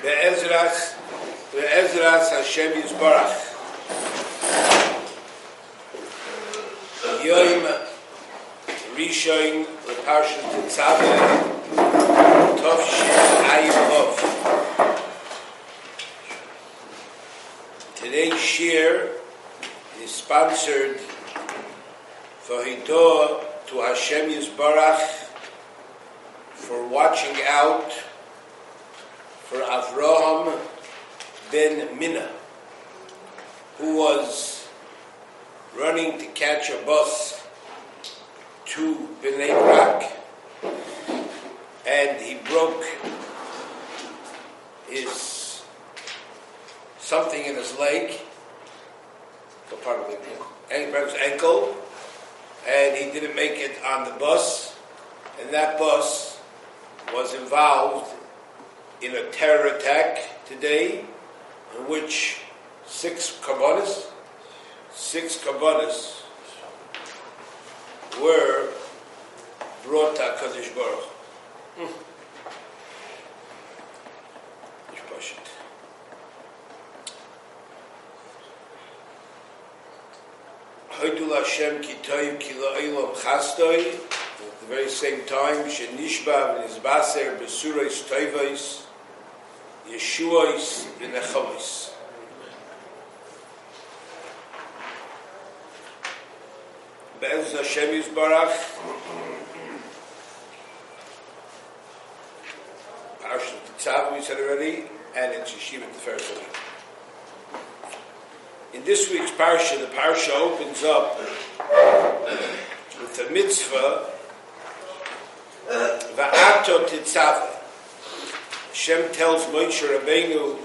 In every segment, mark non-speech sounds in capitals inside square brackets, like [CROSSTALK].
Be'ezras, Be'ezras Hashem Yisbarach. Yoim Rishon Leparshat Tetzaveh Tov Shin Ayim. Today's shir is sponsored for Hidoah to Hashem Yisbarach for watching out for Avraham ben Mina, who was running to catch a bus to Bnei Brak, and he broke his something in his leg, part of his ankle, and he didn't make it on the bus, and that bus was involved in a terror attack today in which six carbonas, six carbonas were brought to HaKadosh Baruch. Hmm. Hoydul Hashem ki toiv ki at the very same time shenishba v'nizbaser besurais toivais Yeshua's Chavis. Be'ez Hashem Yisbarach Parshat Tzav we said already and in Shishiva the first. In this week's Parsha, the Parsha opens up with the mitzvah Va'ato Titzavah Hashem tells Moshe Rabbeinu,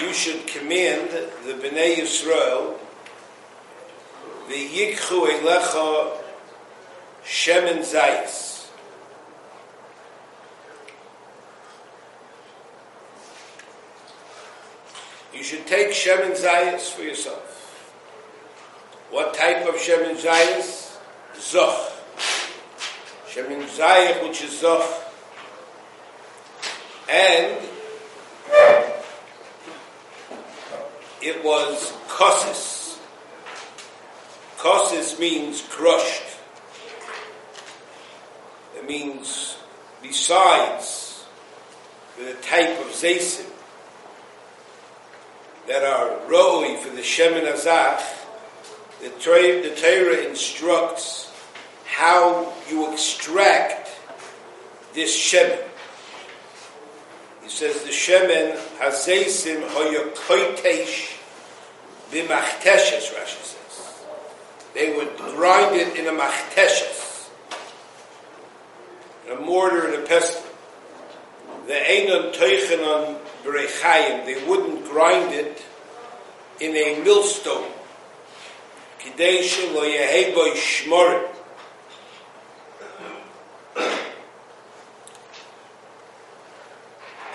you should command the Bnei Yisrael, the Yikchu Elecha Shemen Zayis. You should take Shemen Zayis for yourself. What type of Shemen Zayis? Zoch. Shemen Zayis, which is Zoch, and it was kosis. Kosis means crushed. It means besides the type of zaysim that are roi for the Shemin Azach, the Torah instructs how you extract this Shemin. Says the shemen hazeisim hoya koitesh b'machteshes, Rashi says. They would grind it in a machteshes, a mortar and a pestle. The einon teichenon b'rechayim, they wouldn't grind it in a millstone. Kidei lo yehei shmorim.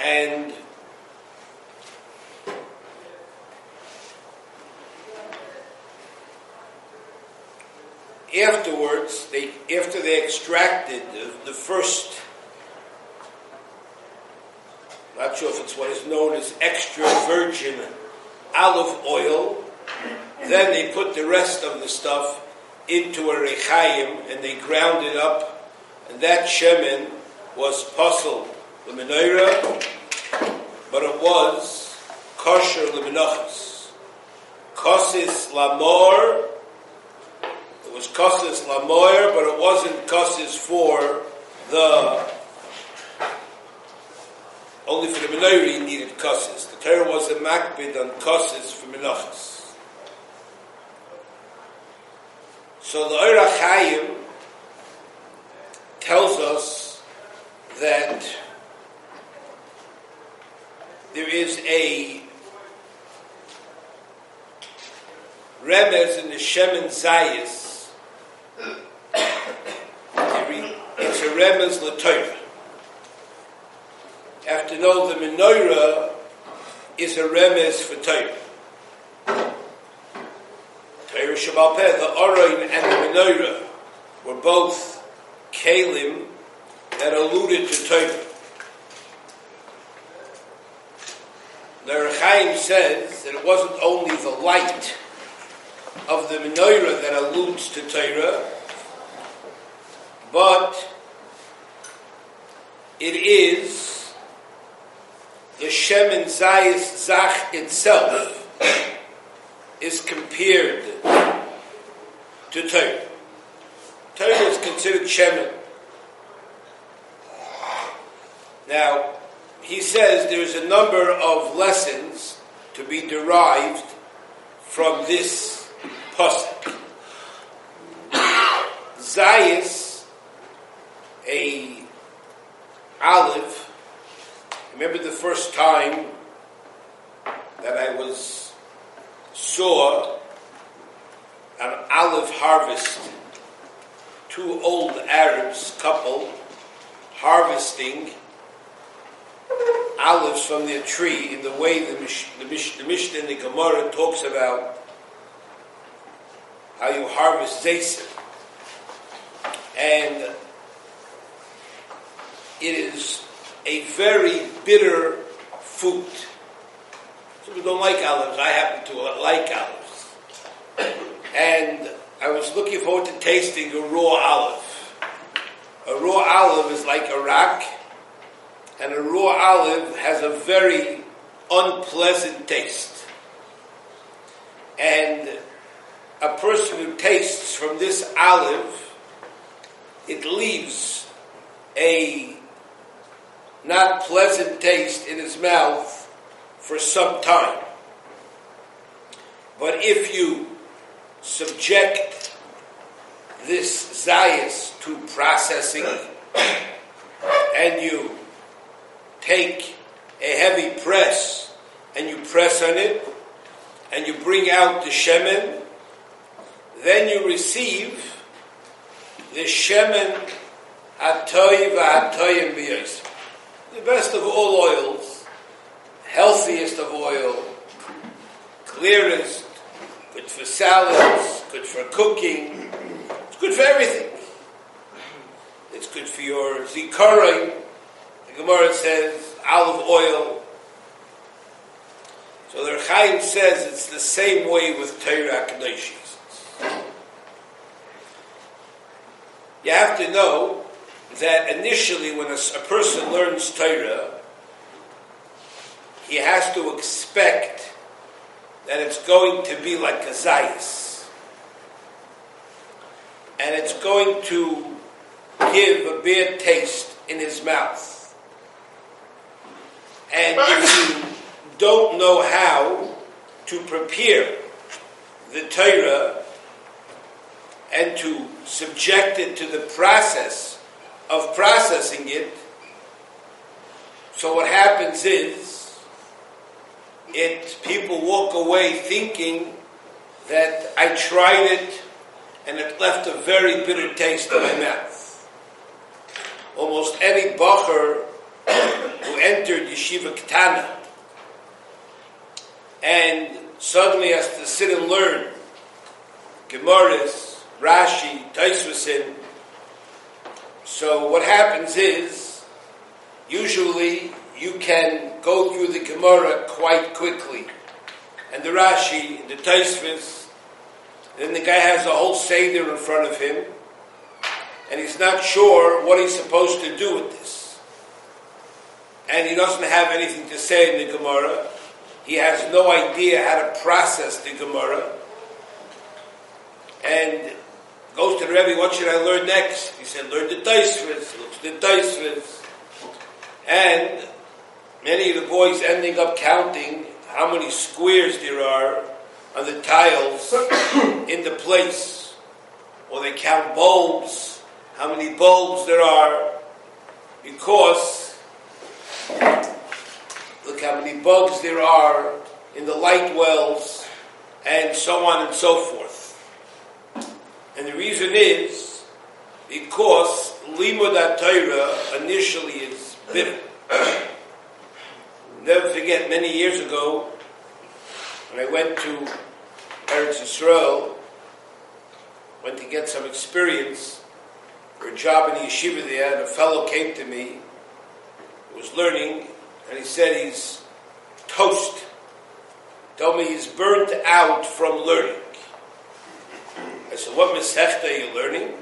And afterwards, they after they extracted the, the first, not sure if it's what is known as extra virgin olive oil, then they put the rest of the stuff into a rechayim and they ground it up, and that shemen was puzzled the menorah, but it was kosher lemenachas. Kosis lamor, it was kosis lamor, but it wasn't kosis for the, only for the menorah you needed kosis. The Torah was a makbid on kosis for menachas. So the Chaim tells us that there is a remez in the Shemin Zayis. It's a remez l'toyra. Have to know the menorah is a remez for Torah. Torah Shabbat the Oroin and the menorah were both kalim that alluded to Torah. the Rechaim says that it wasn't only the light of the menorah that alludes to Torah, but it is the Shemin Zayis Zach itself is compared to Torah. Torah is considered Shemin. Now, he says there's a number of lessons to be derived from this pasuk. Zayis, a olive. Remember the first time that I was saw an olive harvest. Two old Arabs couple harvesting olives from their tree in the way the, Mish, the, Mish, the Mishnah and the Gemara talks about how you harvest zaysim. And it is a very bitter fruit. So we don't like olives. I happen to like olives. And I was looking forward to tasting a raw olive. A raw olive is like a rock and a raw olive has a very unpleasant taste. And a person who tastes from this olive, it leaves a not pleasant taste in his mouth for some time. But if you subject this zayas to processing [COUGHS] and you take a heavy press and you press on it and you bring out the shemen, then you receive the shemen hatoy v'hatoyim b'yos. The best of all oils, healthiest of oil, clearest, good for salads, good for cooking, it's good for everything. It's good for your zikaron, Gemara says olive oil. So the Chaim says it's the same way with Torah Kedoshis. You have to know that initially when a, a, person learns Torah, he has to expect that it's going to be like a zayis. And it's going to give a bad taste in his mouth. And if you don't know how to prepare the Torah and to subject it to the process of processing it, so what happens is it people walk away thinking that I tried it and it left a very bitter taste in my mouth. Almost any bacher entered Yeshiva Ketana and suddenly has to sit and learn Gemaras, Rashi, Taisvasin. So what happens is, usually you can go through the Gemara quite quickly. And the Rashi, the Taisvis, then the guy has a whole Seder in front of him, and he's not sure what he's supposed to do with this and he doesn't have anything to say in the Gemara. He has no idea how to process the Gemara. And goes to the Rebbe, what should I learn next? He said, learn the Taisvis, looks the Taisvis. And many of the boys ending up counting how many squares there are on the tiles [COUGHS] in the place. Or they count bulbs, how many bulbs there are, because Look how many bugs there are in the light wells, and so on and so forth. And the reason is because Limud Torah initially is bitter. Never forget, many years ago, when I went to Eretz Yisrael, went to get some experience for a job in the yeshiva there, and a fellow came to me was learning, and he said he's toast. Told me he's burnt out from learning. I said, what Masechta are you learning?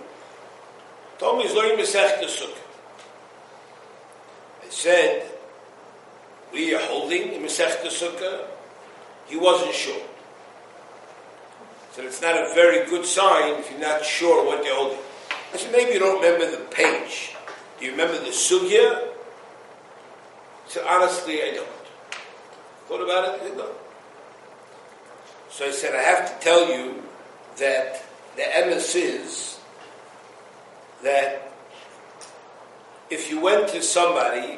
Told me he's learning Masechta Sukkah. I said, we are holding in Masechta Sukkah. He wasn't sure. So it's not a very good sign if you're not sure what you're holding. I said, maybe you don't remember the page. Do you remember the sugya? So honestly, I don't. Thought about it? I don't. So I said, I have to tell you that the emes is that if you went to somebody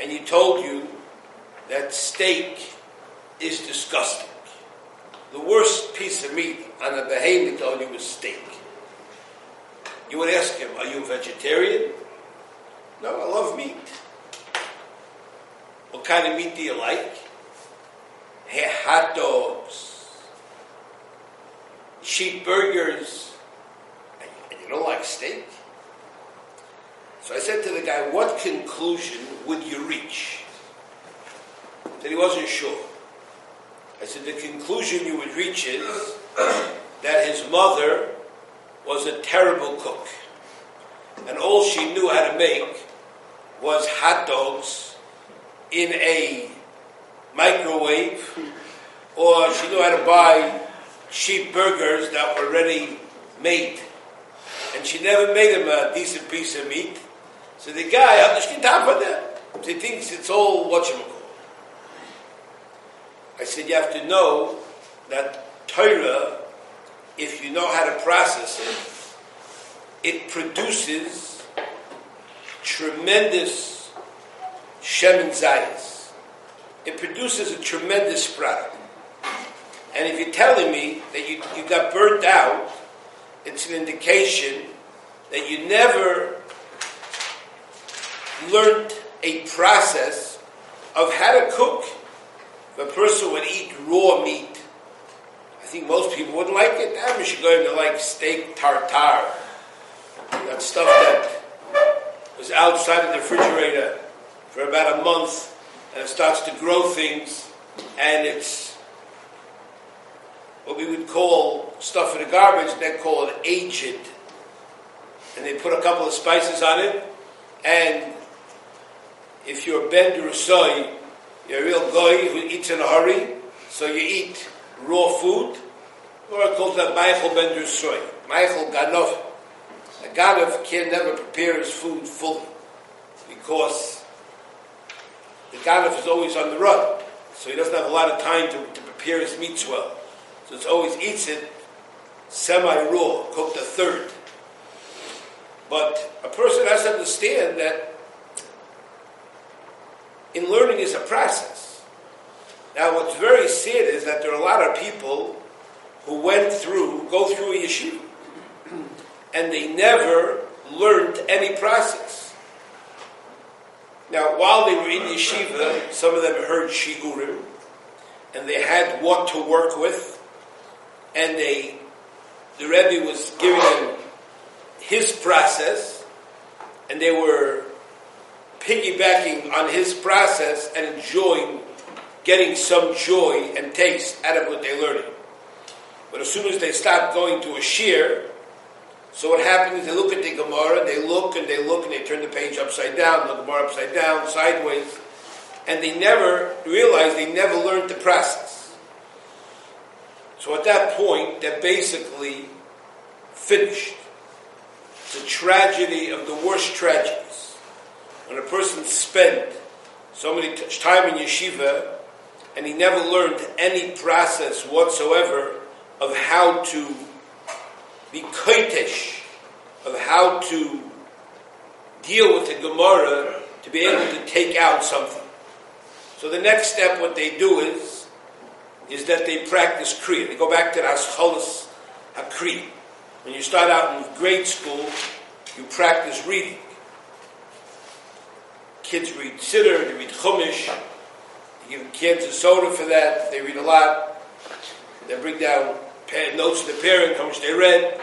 and you told you that steak is disgusting, the worst piece of meat on a behemoth told you was steak. You would ask him, Are you a vegetarian? No, I love meat. What kind of meat do you like? Hey, hot dogs, sheep burgers, and you don't like steak? So I said to the guy, What conclusion would you reach? That he wasn't sure. I said, The conclusion you would reach is [CLEARS THROAT] that his mother was a terrible cook. And all she knew how to make was hot dogs in a microwave, or she knew how to buy cheap burgers that were ready made. And she never made him a decent piece of meat. So the guy, had top for that. He thinks it's all what you call. I said, you have to know that Torah if you know how to process it, it produces tremendous shemen zayas. It produces a tremendous product. And if you're telling me that you, you got burnt out, it's an indication that you never learned a process of how to cook. If a person would eat raw meat, I think most people wouldn't like it. I'm going to like steak tartare. That stuff that was outside of the refrigerator for about a month uh, and it starts to grow things and it's what we would call stuff in the garbage, they call it aged. And they put a couple of spices on it and if you're Ben Rusoy, you're a real guy who eats in a hurry, so you eat raw food, or it calls that Michael ben Drusroy. Michael Ganov. A Ganov can never prepare his food fully because the Ganov is always on the run. So he doesn't have a lot of time to, to prepare his meats well. So it's always eats it semi-raw, cooked a third. But a person has to understand that in learning is a process. Now, what's very sad is that there are a lot of people who went through, go through a yeshiva, and they never learned any process. Now, while they were in yeshiva, some of them heard shiurim, and they had what to work with, and they, the Rebbe was giving them his process, and they were piggybacking on his process and enjoying getting some joy and taste out of what they're learning. But as soon as they stopped going to a shear, so what happens is they look at the Gemara, they look and they look and they turn the page upside down, the Gemara upside down, sideways, and they never realize they never learned the process. So at that point, they're basically finished. It's a tragedy of the worst tragedies. When a person spent so many t- time in yeshiva and he never learned any process whatsoever of how to be koitesh, of how to deal with the Gemara to be able to take out something. So the next step, what they do is, is that they practice Kriya. They go back to the Ascholas HaKri. When you start out in grade school, you practice reading. Kids read Siddur, they read Chumash, you give kids a soda for that, they read a lot, they bring down notes to the parent, how much they read,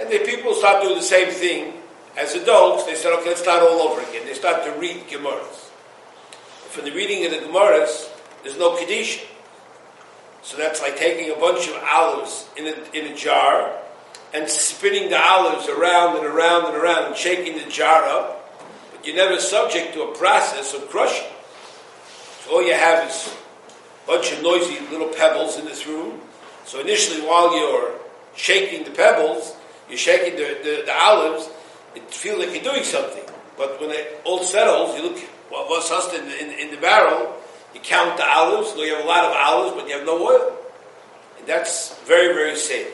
and the people start doing the same thing as adults. They start, okay, let's start all over again. They start to read Gemaras. For the reading of the Gemaras, there's no Kedisha. So that's like taking a bunch of olives in a, in a jar and spinning the olives around and around and around and shaking the jar up. But you're never subject to a process of crushing. So all you have is a bunch of noisy little pebbles in this room. So initially, while you're shaking the pebbles, you're shaking the, the, the olives, it feels like you're doing something. But when it all settles, you look what what's in, in, in the barrel, you count the olives, so you have a lot of olives, but you have no oil. And that's very, very sad.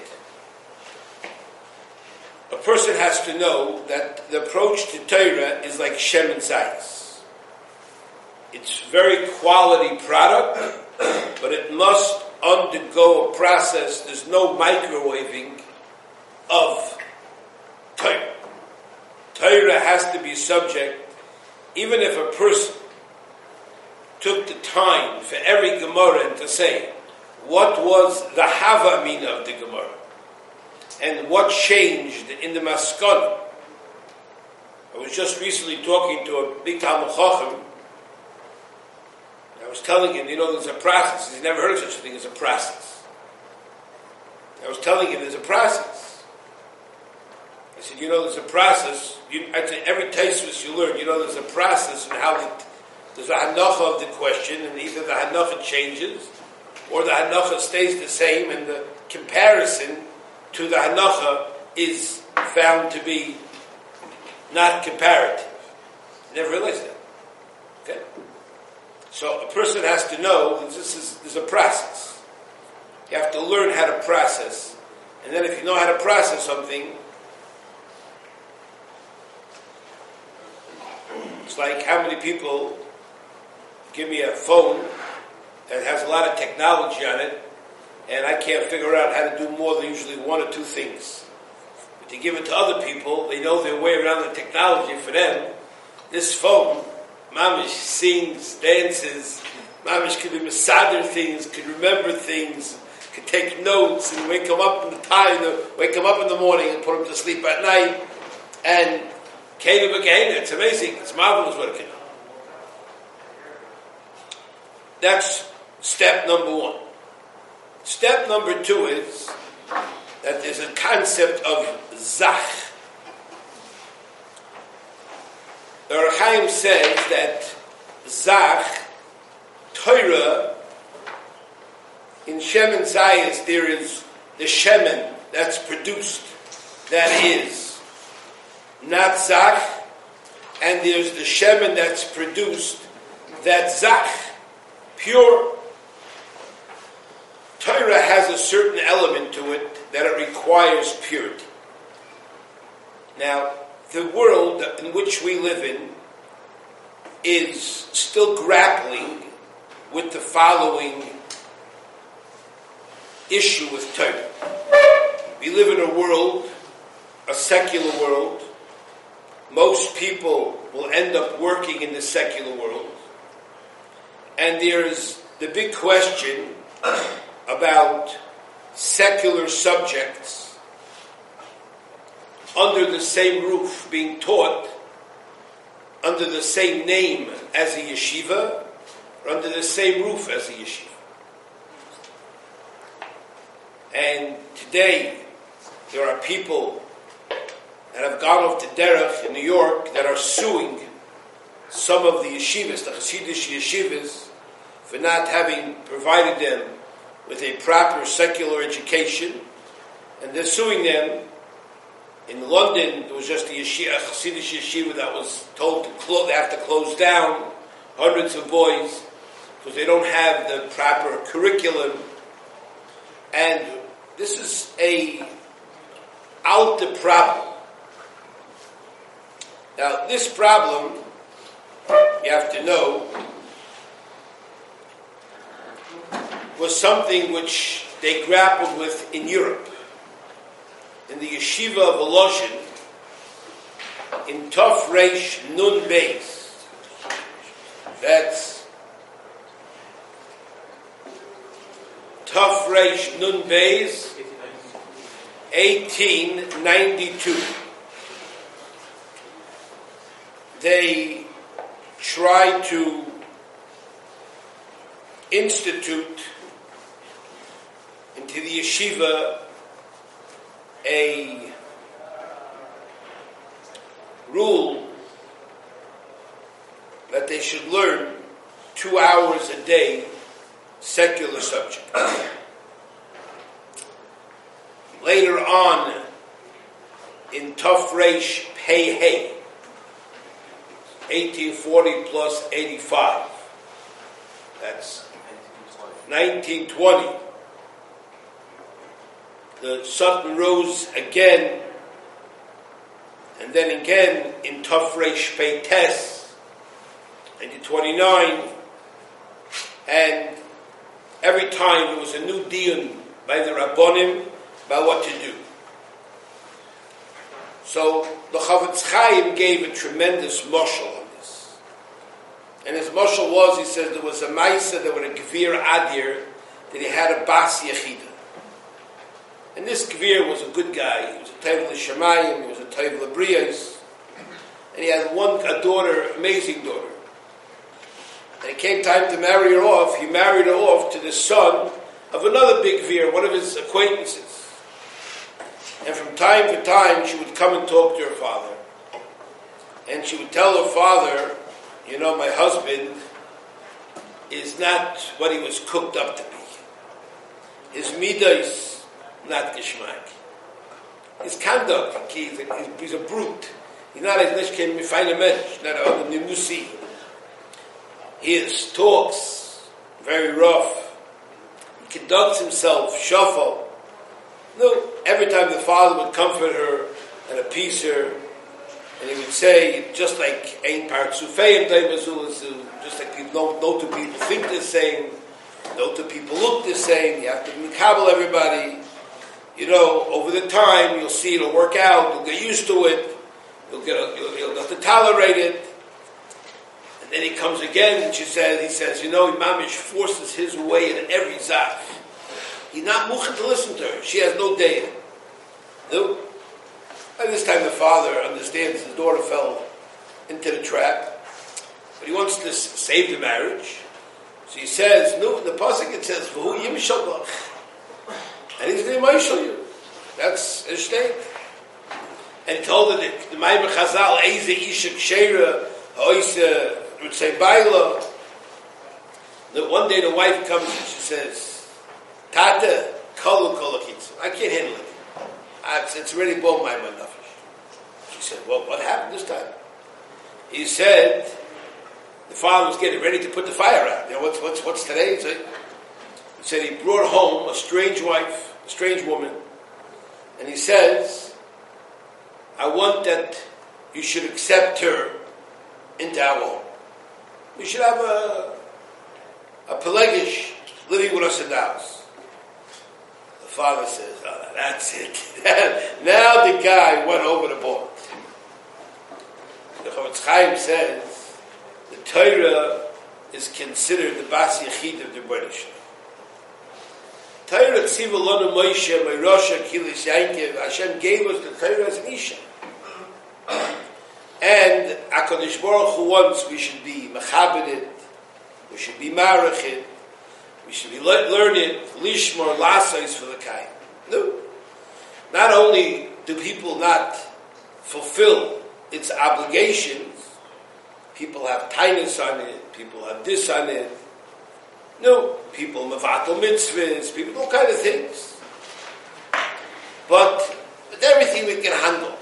A person has to know that the approach to Torah is like Shem and Zayis. It's very quality product, but it must undergo a process. There's no microwaving of Torah. Torah has to be subject, even if a person took the time for every Gemara to say, what was the Hava mean of the Gemara? And what changed in the Maskana? I was just recently talking to a big Talmud Chacham. I was telling him, you know, there's a process. He's never heard of such a thing as a process. I was telling him there's a process. I said, you know, there's a process. You, I said, every taste you learn, you know, there's a process in how the there's a hanacha of the question, and either the hanacha changes, or the hanacha stays the same, and the comparison to the hanacha is found to be not comparative. Never realized that. Okay? So a person has to know this is there's a process. You have to learn how to process. And then if you know how to process something, it's like how many people give me a phone that has a lot of technology on it, and I can't figure out how to do more than usually one or two things. But to give it to other people, they know their way around the technology for them. This phone, Mamish sings, dances, Mamish could do masader things, could remember things, could take notes and wake him up in the time, wake them up in the morning and put him to sleep at night. And Caleb again, it's amazing, it's marvelous what it can do. That's step number one. Step number two is that there's a concept of zach. The Rechaim says that zach, Torah, in Shemen Zayas, there is the Shemen that's produced, that is not zach, and there's the Shemen that's produced, that zach pure. Torah has a certain element to it that it requires purity. Now, the world in which we live in is still grappling with the following issue with Torah. We live in a world, a secular world. Most people will end up working in the secular world. And there's the big question about secular subjects under the same roof being taught under the same name as a yeshiva or under the same roof as a yeshiva. And today there are people that have gone off to Derech in New York that are suing some of the yeshivas, the Hasidic yeshivas, for not having provided them with a proper secular education, and they're suing them. In London, there was just a yeshiva, a Hasidic yeshiva that was told to close, they have to close down hundreds of boys because they don't have the proper curriculum. And this is a out the problem. Now, this problem, you have to know, was something which they grappled with in Europe. In the yeshiva of Volozhin, in Tov Reish Nun Beis, that's Tov Reish Nun Beis, 1892. They tried to institute into the yeshiva a rule that they should learn two hours a day secular subject. [COUGHS] Later on, in Tuf Reish Pei Hey, 1840 plus 85, that's 1920, the sun rose again, and then again in Tuf Reish Pei Tes, 1929, and every time there was a new deal by the Rabbonim about what to do. So the Chofetz Chaim gave a tremendous moshel on this. And his moshel was, he says, there was a Maisa, there was a Gvir Adir, that he had a Bas Yechida. And this Gvir was a good guy. He was a Tevla Shemayim, he was a Tevla Briyas. And he had one, a daughter, amazing daughter. And it came time to marry her off. He married her off to the son of another big Gvir, one of his acquaintances. And from time to time, she would come and talk to her father. And she would tell her father, you know, my husband is not what he was cooked up to be. His midah is not geschmack. His conduct, he's a, he's a brute. He's not as nish can find a mensch, not a nimusi. His talks very rough. He conducts himself shuffle. No, every time the father would comfort her and appease her, and he would say, just like Ein Partsufeim just like people, no, no two people think the same, no two people look the same, you have to mekabel everybody. You know, over the time, you'll see it'll work out, you'll get used to it, you'll get, you'll, you'll have to tolerate it. And then he comes again, and she says, he says, you know, Imamish forces his way in every zaf. He's not muchin to listen to her. She has no data. No. By this time, the father understands his daughter fell into the trap, but he wants to save the marriage. So he says, "No." The pasuk it says, "V'hu yimshalach," and he's going to show you. That's a state. And told that the Ma'aber Chazal, "Eize isha kshera, would say baila." That one day the wife comes and she says, Tata, kolu kolokitz. I can't handle it. It's already both my nefesh. She said, well, what happened this time? He said, the father was getting ready to put the fire out. You know, what's, what's, what's today? He said he brought home a strange wife, strange woman, and he says, I want that you should accept her into our home. We should have a, a Pelegish living with us in the house The father says, oh, that's it. [LAUGHS] now the guy went over the board. The Chofetz Chaim says, the Torah is considered the Bas Yechid of the British. Torah tziva lonu Moshe, Meirosha, Kilis Yankiv, Hashem gave us the Torah as an Isha. And HaKadosh Baruch Hu wants we should be mechabedit, we should be marachit, we should be learning lishmor lasais for the kain. No. Not only do people not fulfill its obligations, people have tinus on it, people have this on it. No, people mavatal mitzvahs, people all kind of things. But with everything we can handle.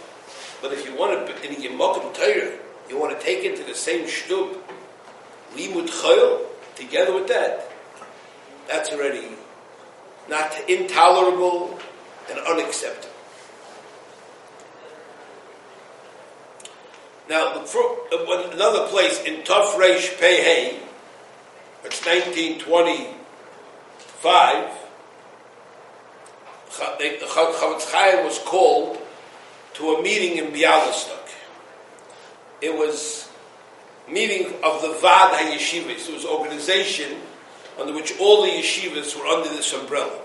But if you want to, in mokum Torah, you want to take into the same shtub, limud chayil, together with that, that's already not intolerable and unacceptable. Now, uh, another place in Tuf Reish Pei it's 1925, the Chofetz Chaim was called to a meeting in Bialystok. It was meeting of the Vad HaYeshivas. It was organization under which all the yeshivas were under this umbrella.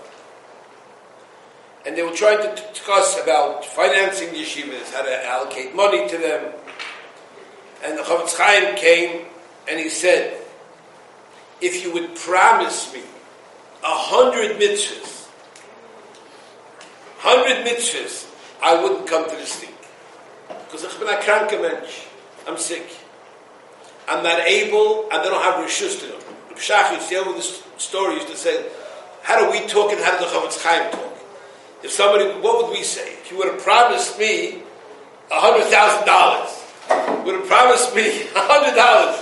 And they were trying to discuss about financing yeshivas, how to allocate money to them. And the Chofetz Chaim came and he said, if you would promise me a hundred mitzvahs, hundred mitzvahs, I wouldn't come to this thing. Because ich bin a kranker. I'm sick. I'm not able, and they don't have rishus to know. Shach used to this story, used to say, how do we talk and how do the Chofetz Chaim talk? If somebody, what would we say? If you would have promised me $100,000, would have promised me [LAUGHS] $100,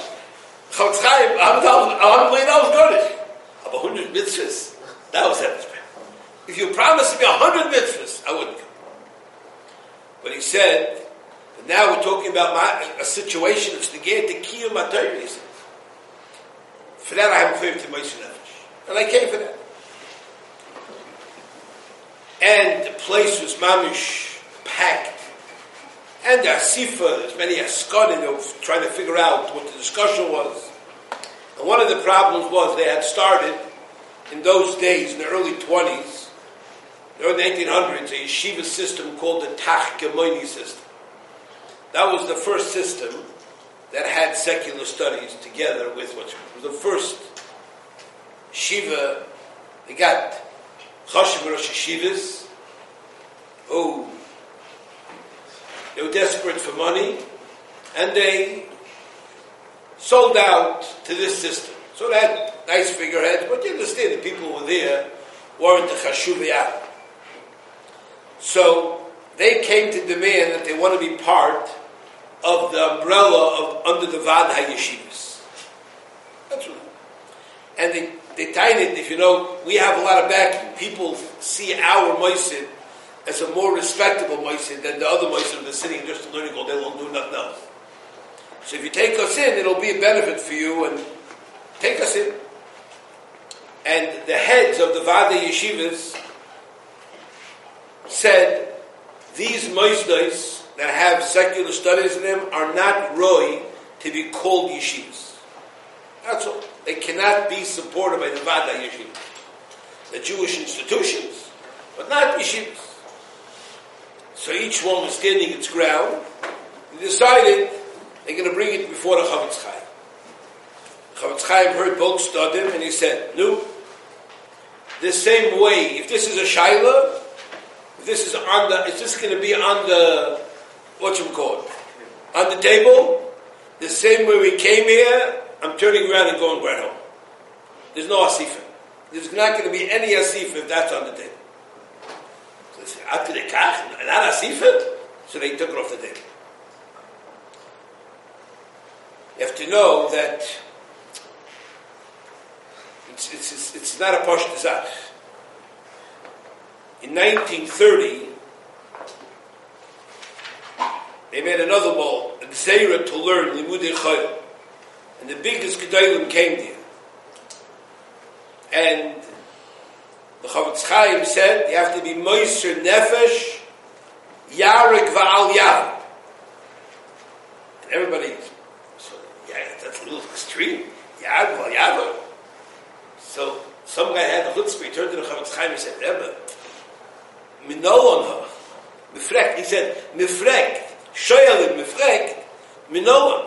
Chofetz Chaim, $100 million Kurdish. A 100 mitzvahs, that was Eretz If you promised me 100 mitzvahs, I wouldn't come. But he said, but now we're talking about my, a situation that's get the key of my Torah. For that I have a claim to Moshe Nefesh. And I came for that. And the place was mamish packed and the asifa, there's many askonim of trying to figure out what the discussion was. And one of the problems was they had started in those days, in the early 20s, the early 1900s, a yeshiva system called the Tachkemoni system. That was the first system that had secular studies together with what was the first Shiva. They got Chashim Rosh Yeshivas who they were desperate for money and they sold out to this system. So they had nice figureheads, but you understand the people who were there weren't the Chashuviyah. So they came to demand that they want to be part of the umbrella of under the Vad HaYeshivas. That's what. And they, they tied it, if you know, we have a lot of backing. People see our Moisid as a more respectable Moisid than the other of the city and just learning all day long doing nothing else. So if you take us in, it'll be a benefit for you and take us in. And the heads of the Vad HaYeshivas said, these Moisdais that have secular studies in them are not roy to be called yeshivas. That's all. They cannot be supported by the Vad HaYeshiva. The Jewish institutions, but not yeshivas. So each one was standing its ground. They decided they're going to bring it before the Chofetz Chaim. Chofetz Chaim heard both studim and he said, no, the same way, if this is a Shaila, if this is on the, is this going to be on the what you call it, on the table, the same way we came here, I'm turning around and going right home. There's no asifa. There's not going to be any asifa if that's on the table. So they said, not asifa? So they took it off the table. You have to know that it's, it's, it's, it's not a Pashto In 1930, they made another ball, a Gzeira to learn Limudei Chayil. And the biggest Gedalim came there. And the Chofetz Chaim said, you have to be Moiser Nefesh, Yarik Va'al Yar. And everybody, so, yeah, that's a little [LAUGHS] extreme. Yar Va'al Yar. So, some guy had the chutzpah, he turned to the Chofetz Chaim and said, Rebbe, Minolon ha, he said, Mifrekt, Shoyalim mifrek, minoa.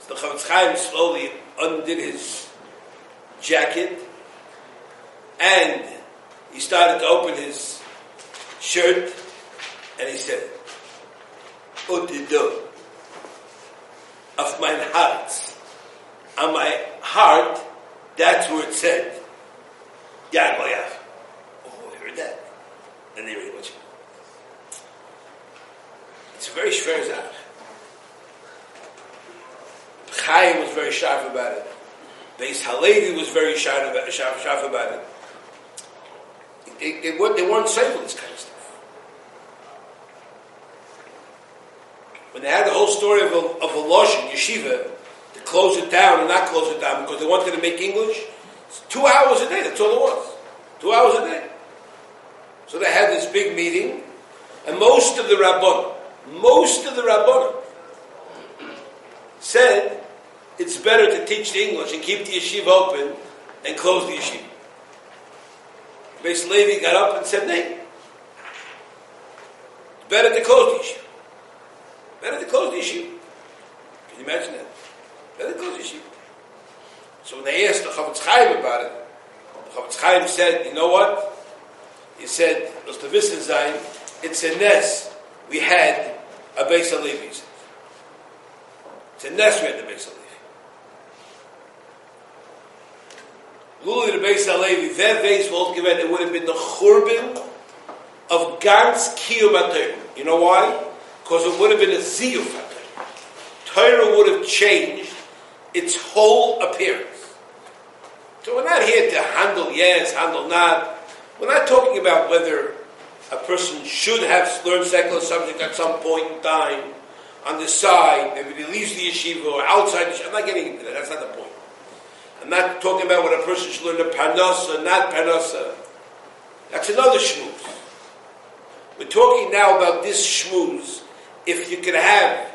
So the Chofetz Chaim slowly undid his jacket and he started to open his shirt and he said, Utido of my heart. On my heart, that's where it said, Yad Oh, I heard that. And they read what it's very schwer Sache. Chaim was very sharp about it. Beis Halevi was very sharp about, sharp about it. It. They weren't safe with this kind of stuff. When they had the whole story of a, of Loshin, yeshiva, to close it down and not close it down because they wanted to make English, two hours a day, that's all it was. Two hours a day. So they had this big meeting, and most of the Rabbanim, most of the Rabbanim said it's better to teach the English and keep the yeshiva open and close the yeshiva. Beis Levi got up and said, "Nay, better to close the yeshiva. Better to close the yeshiva." Can you imagine that? Better to close the yeshiva. So when they asked the Chofetz Chaim about it, the Chofetz Chaim said, you know what? He said, it's a nest we had a Beis Halevi. It's a nest we had the Beis Halevi. Luli the Beis Halevi, their Beis Voltgevet, it would have been the Churban of Gans Kiyum You know why? Because it would have been a Ziyuf Torah would have changed its whole appearance. So we're not here to handle yes, handle not. We're not talking about whether a person should have learned secular subject at some point in time on the side, maybe he leaves the yeshiva or outside. I'm not getting into that. That's not the point. I'm not talking about what a person should learn the parnasa, not parnasa. That's another shmooze. We're talking now about this shmooze. If you could have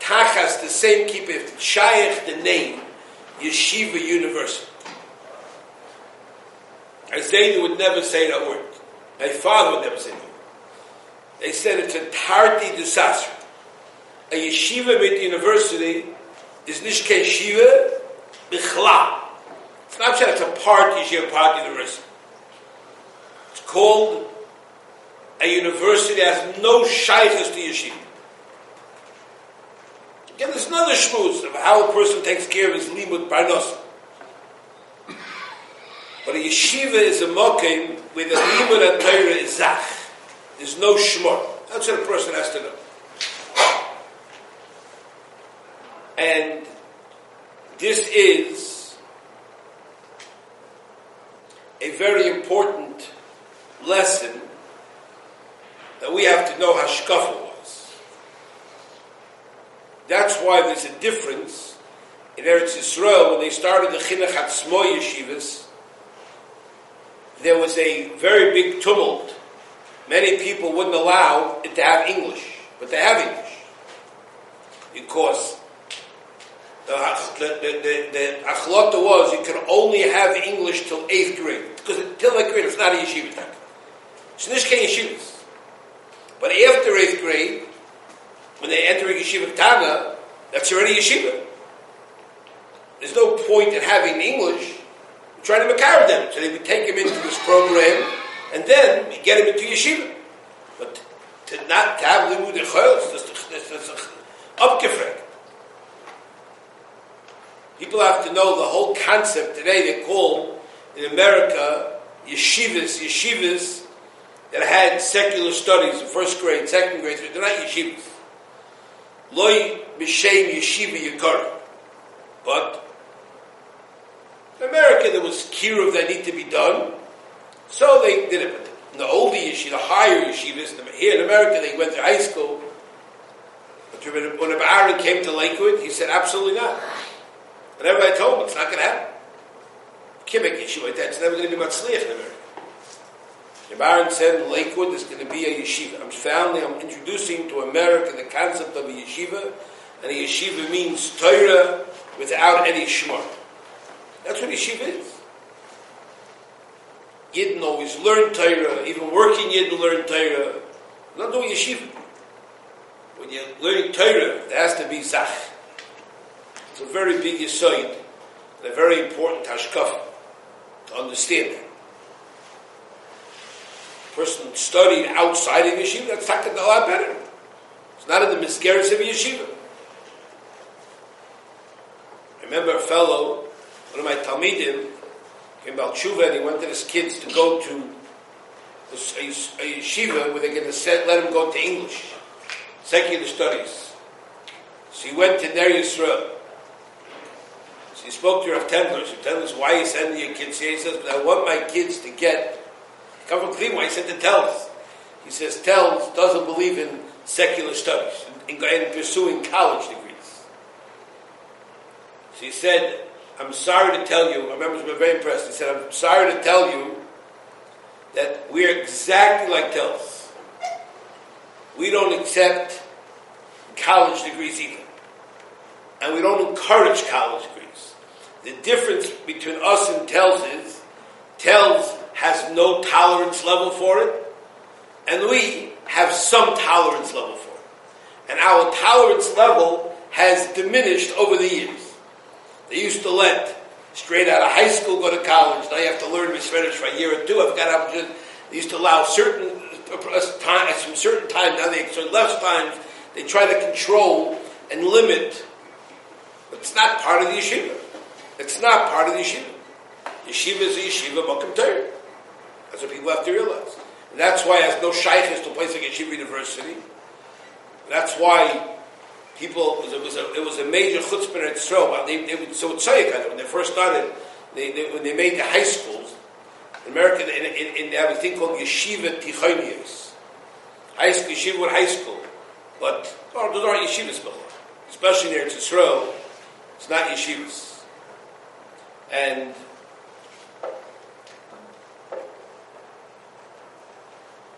tachas the same keeper, if shaykh the name yeshiva university. Isaiah would never say that word. My father would never say that word. They said it's entirety disaster. A yeshiva mit university is nishke yeshiva bichla. Just a part yeshiva, part university. It's called a university that has no shaykhs to yeshiva. Again, there's another shmooze of how a person takes care of his limud parnos. But a yeshiva is a mokim with a limud and Torah is zach. There's no shmor. That's what a person has to know. And this is a very important lesson that we have to know hashkafa was. That's why there's a difference in Eretz Yisrael when they started the Chinuch Atzmai yeshivas. There was a very big tumult. Many people wouldn't allow it to have English, but they have English because the the the, the achlota was you can only have English till eighth grade because till eighth grade it's not a yeshiva. It's nishkei yeshivas. But after eighth grade, when they enter yeshiva tana, that's already yeshiva. There's no point in having English. We're trying to makar them. So they would take him into this program, and then we get him into yeshiva. But to not to have limud echol, that's upgefragt. People have to know the whole concept today. They call in America yeshivas, yeshivas that had secular studies in first grade, second grade, they're not yeshivas. Loi b'shem yeshiva yikar. But in America there was kiruv that need to be done, so they did it. But the older yeshiva, the higher yeshivas, here in America they went to high school. But when Aaron came to Lakewood, he said, absolutely not. And everybody told him, it's not going to happen. Make yeshiva like that. It's never going to be matzliach in America. Baron said in Lakewood there's going to be a yeshiva. I'm finally I'm introducing to America the concept of a yeshiva, and a yeshiva means Torah without any shmar. That's what yeshiva is. Yidden always learn Torah, even working Yidden learn Torah. Not doing yeshiva. When you're learning Torah, there has to be zach. It's a very big yisoid, and a very important hashkaf to understand that A person studied outside of yeshiva, that's talking a lot better. It's not in the miscarriage of yeshiva. I remember a fellow, one of my Talmidim, came about Tshuva and he wanted his kids to go to a, a yeshiva where they're going to set, let him go to English, secular studies. So he went to Ner Yisrael. He spoke to Rav Tendler. So Tendler why are you sending your kids here? He says, but I want my kids to get Come from Klima, he said to Telz. He says Telz doesn't believe in secular studies and, pursuing college degrees. So he said, I'm sorry to tell you, our members were very impressed. He said, I'm sorry to tell you that we're exactly like Telz. We don't accept college degrees either. And we don't encourage college degrees. The difference between us and Telz is, Telz has no tolerance level for it, and we have some tolerance level for it. And our tolerance level has diminished over the years. They used to let straight out of high school, go to college. Now you have to learn Spanish for a year or two. I've got opportunity. They used to allow certain uh, uh, time, some certain time. Now they so less times. They try to control and limit. But it's not part of the yeshiva. It's not part of the yeshiva. Yeshiva is a yeshiva makom Torah. That's what people have to realize. And that's why there's no shaykhs to a place like Yeshiva University. That's why people, it was a, it was a major chutzpah in Israel. They, they would, so tzayik, when they first started, they, they, when they made the high schools, in America, in, in, in, they have a thing called yeshiva tichonius. High school, yeshiva with high school. But, oh, those aren't yeshivas, especially near Israel. It's not yeshivas. And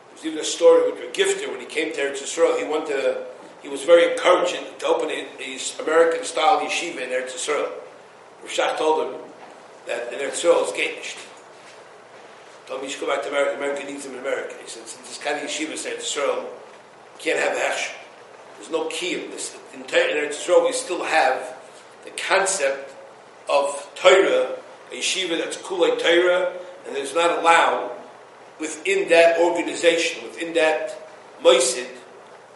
there's even a story with gifter when he came to Eretz Yisrael. He wanted to he was very encouraging to open a American style yeshiva in Eretz Yisrael. Rashach told him that in Eretz Yisrael is gated. Told me you should go back to America. America needs him in America. He said, this kind of yeshiva in Eretz Yisrael can't have hashim. There's no key this. In, in Eretz Yisrael, we still have the concept of Torah, a yeshiva that's kulay Torah, and is not allowed within that organization, within that moisid,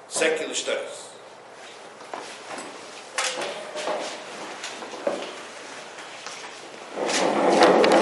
secular studies.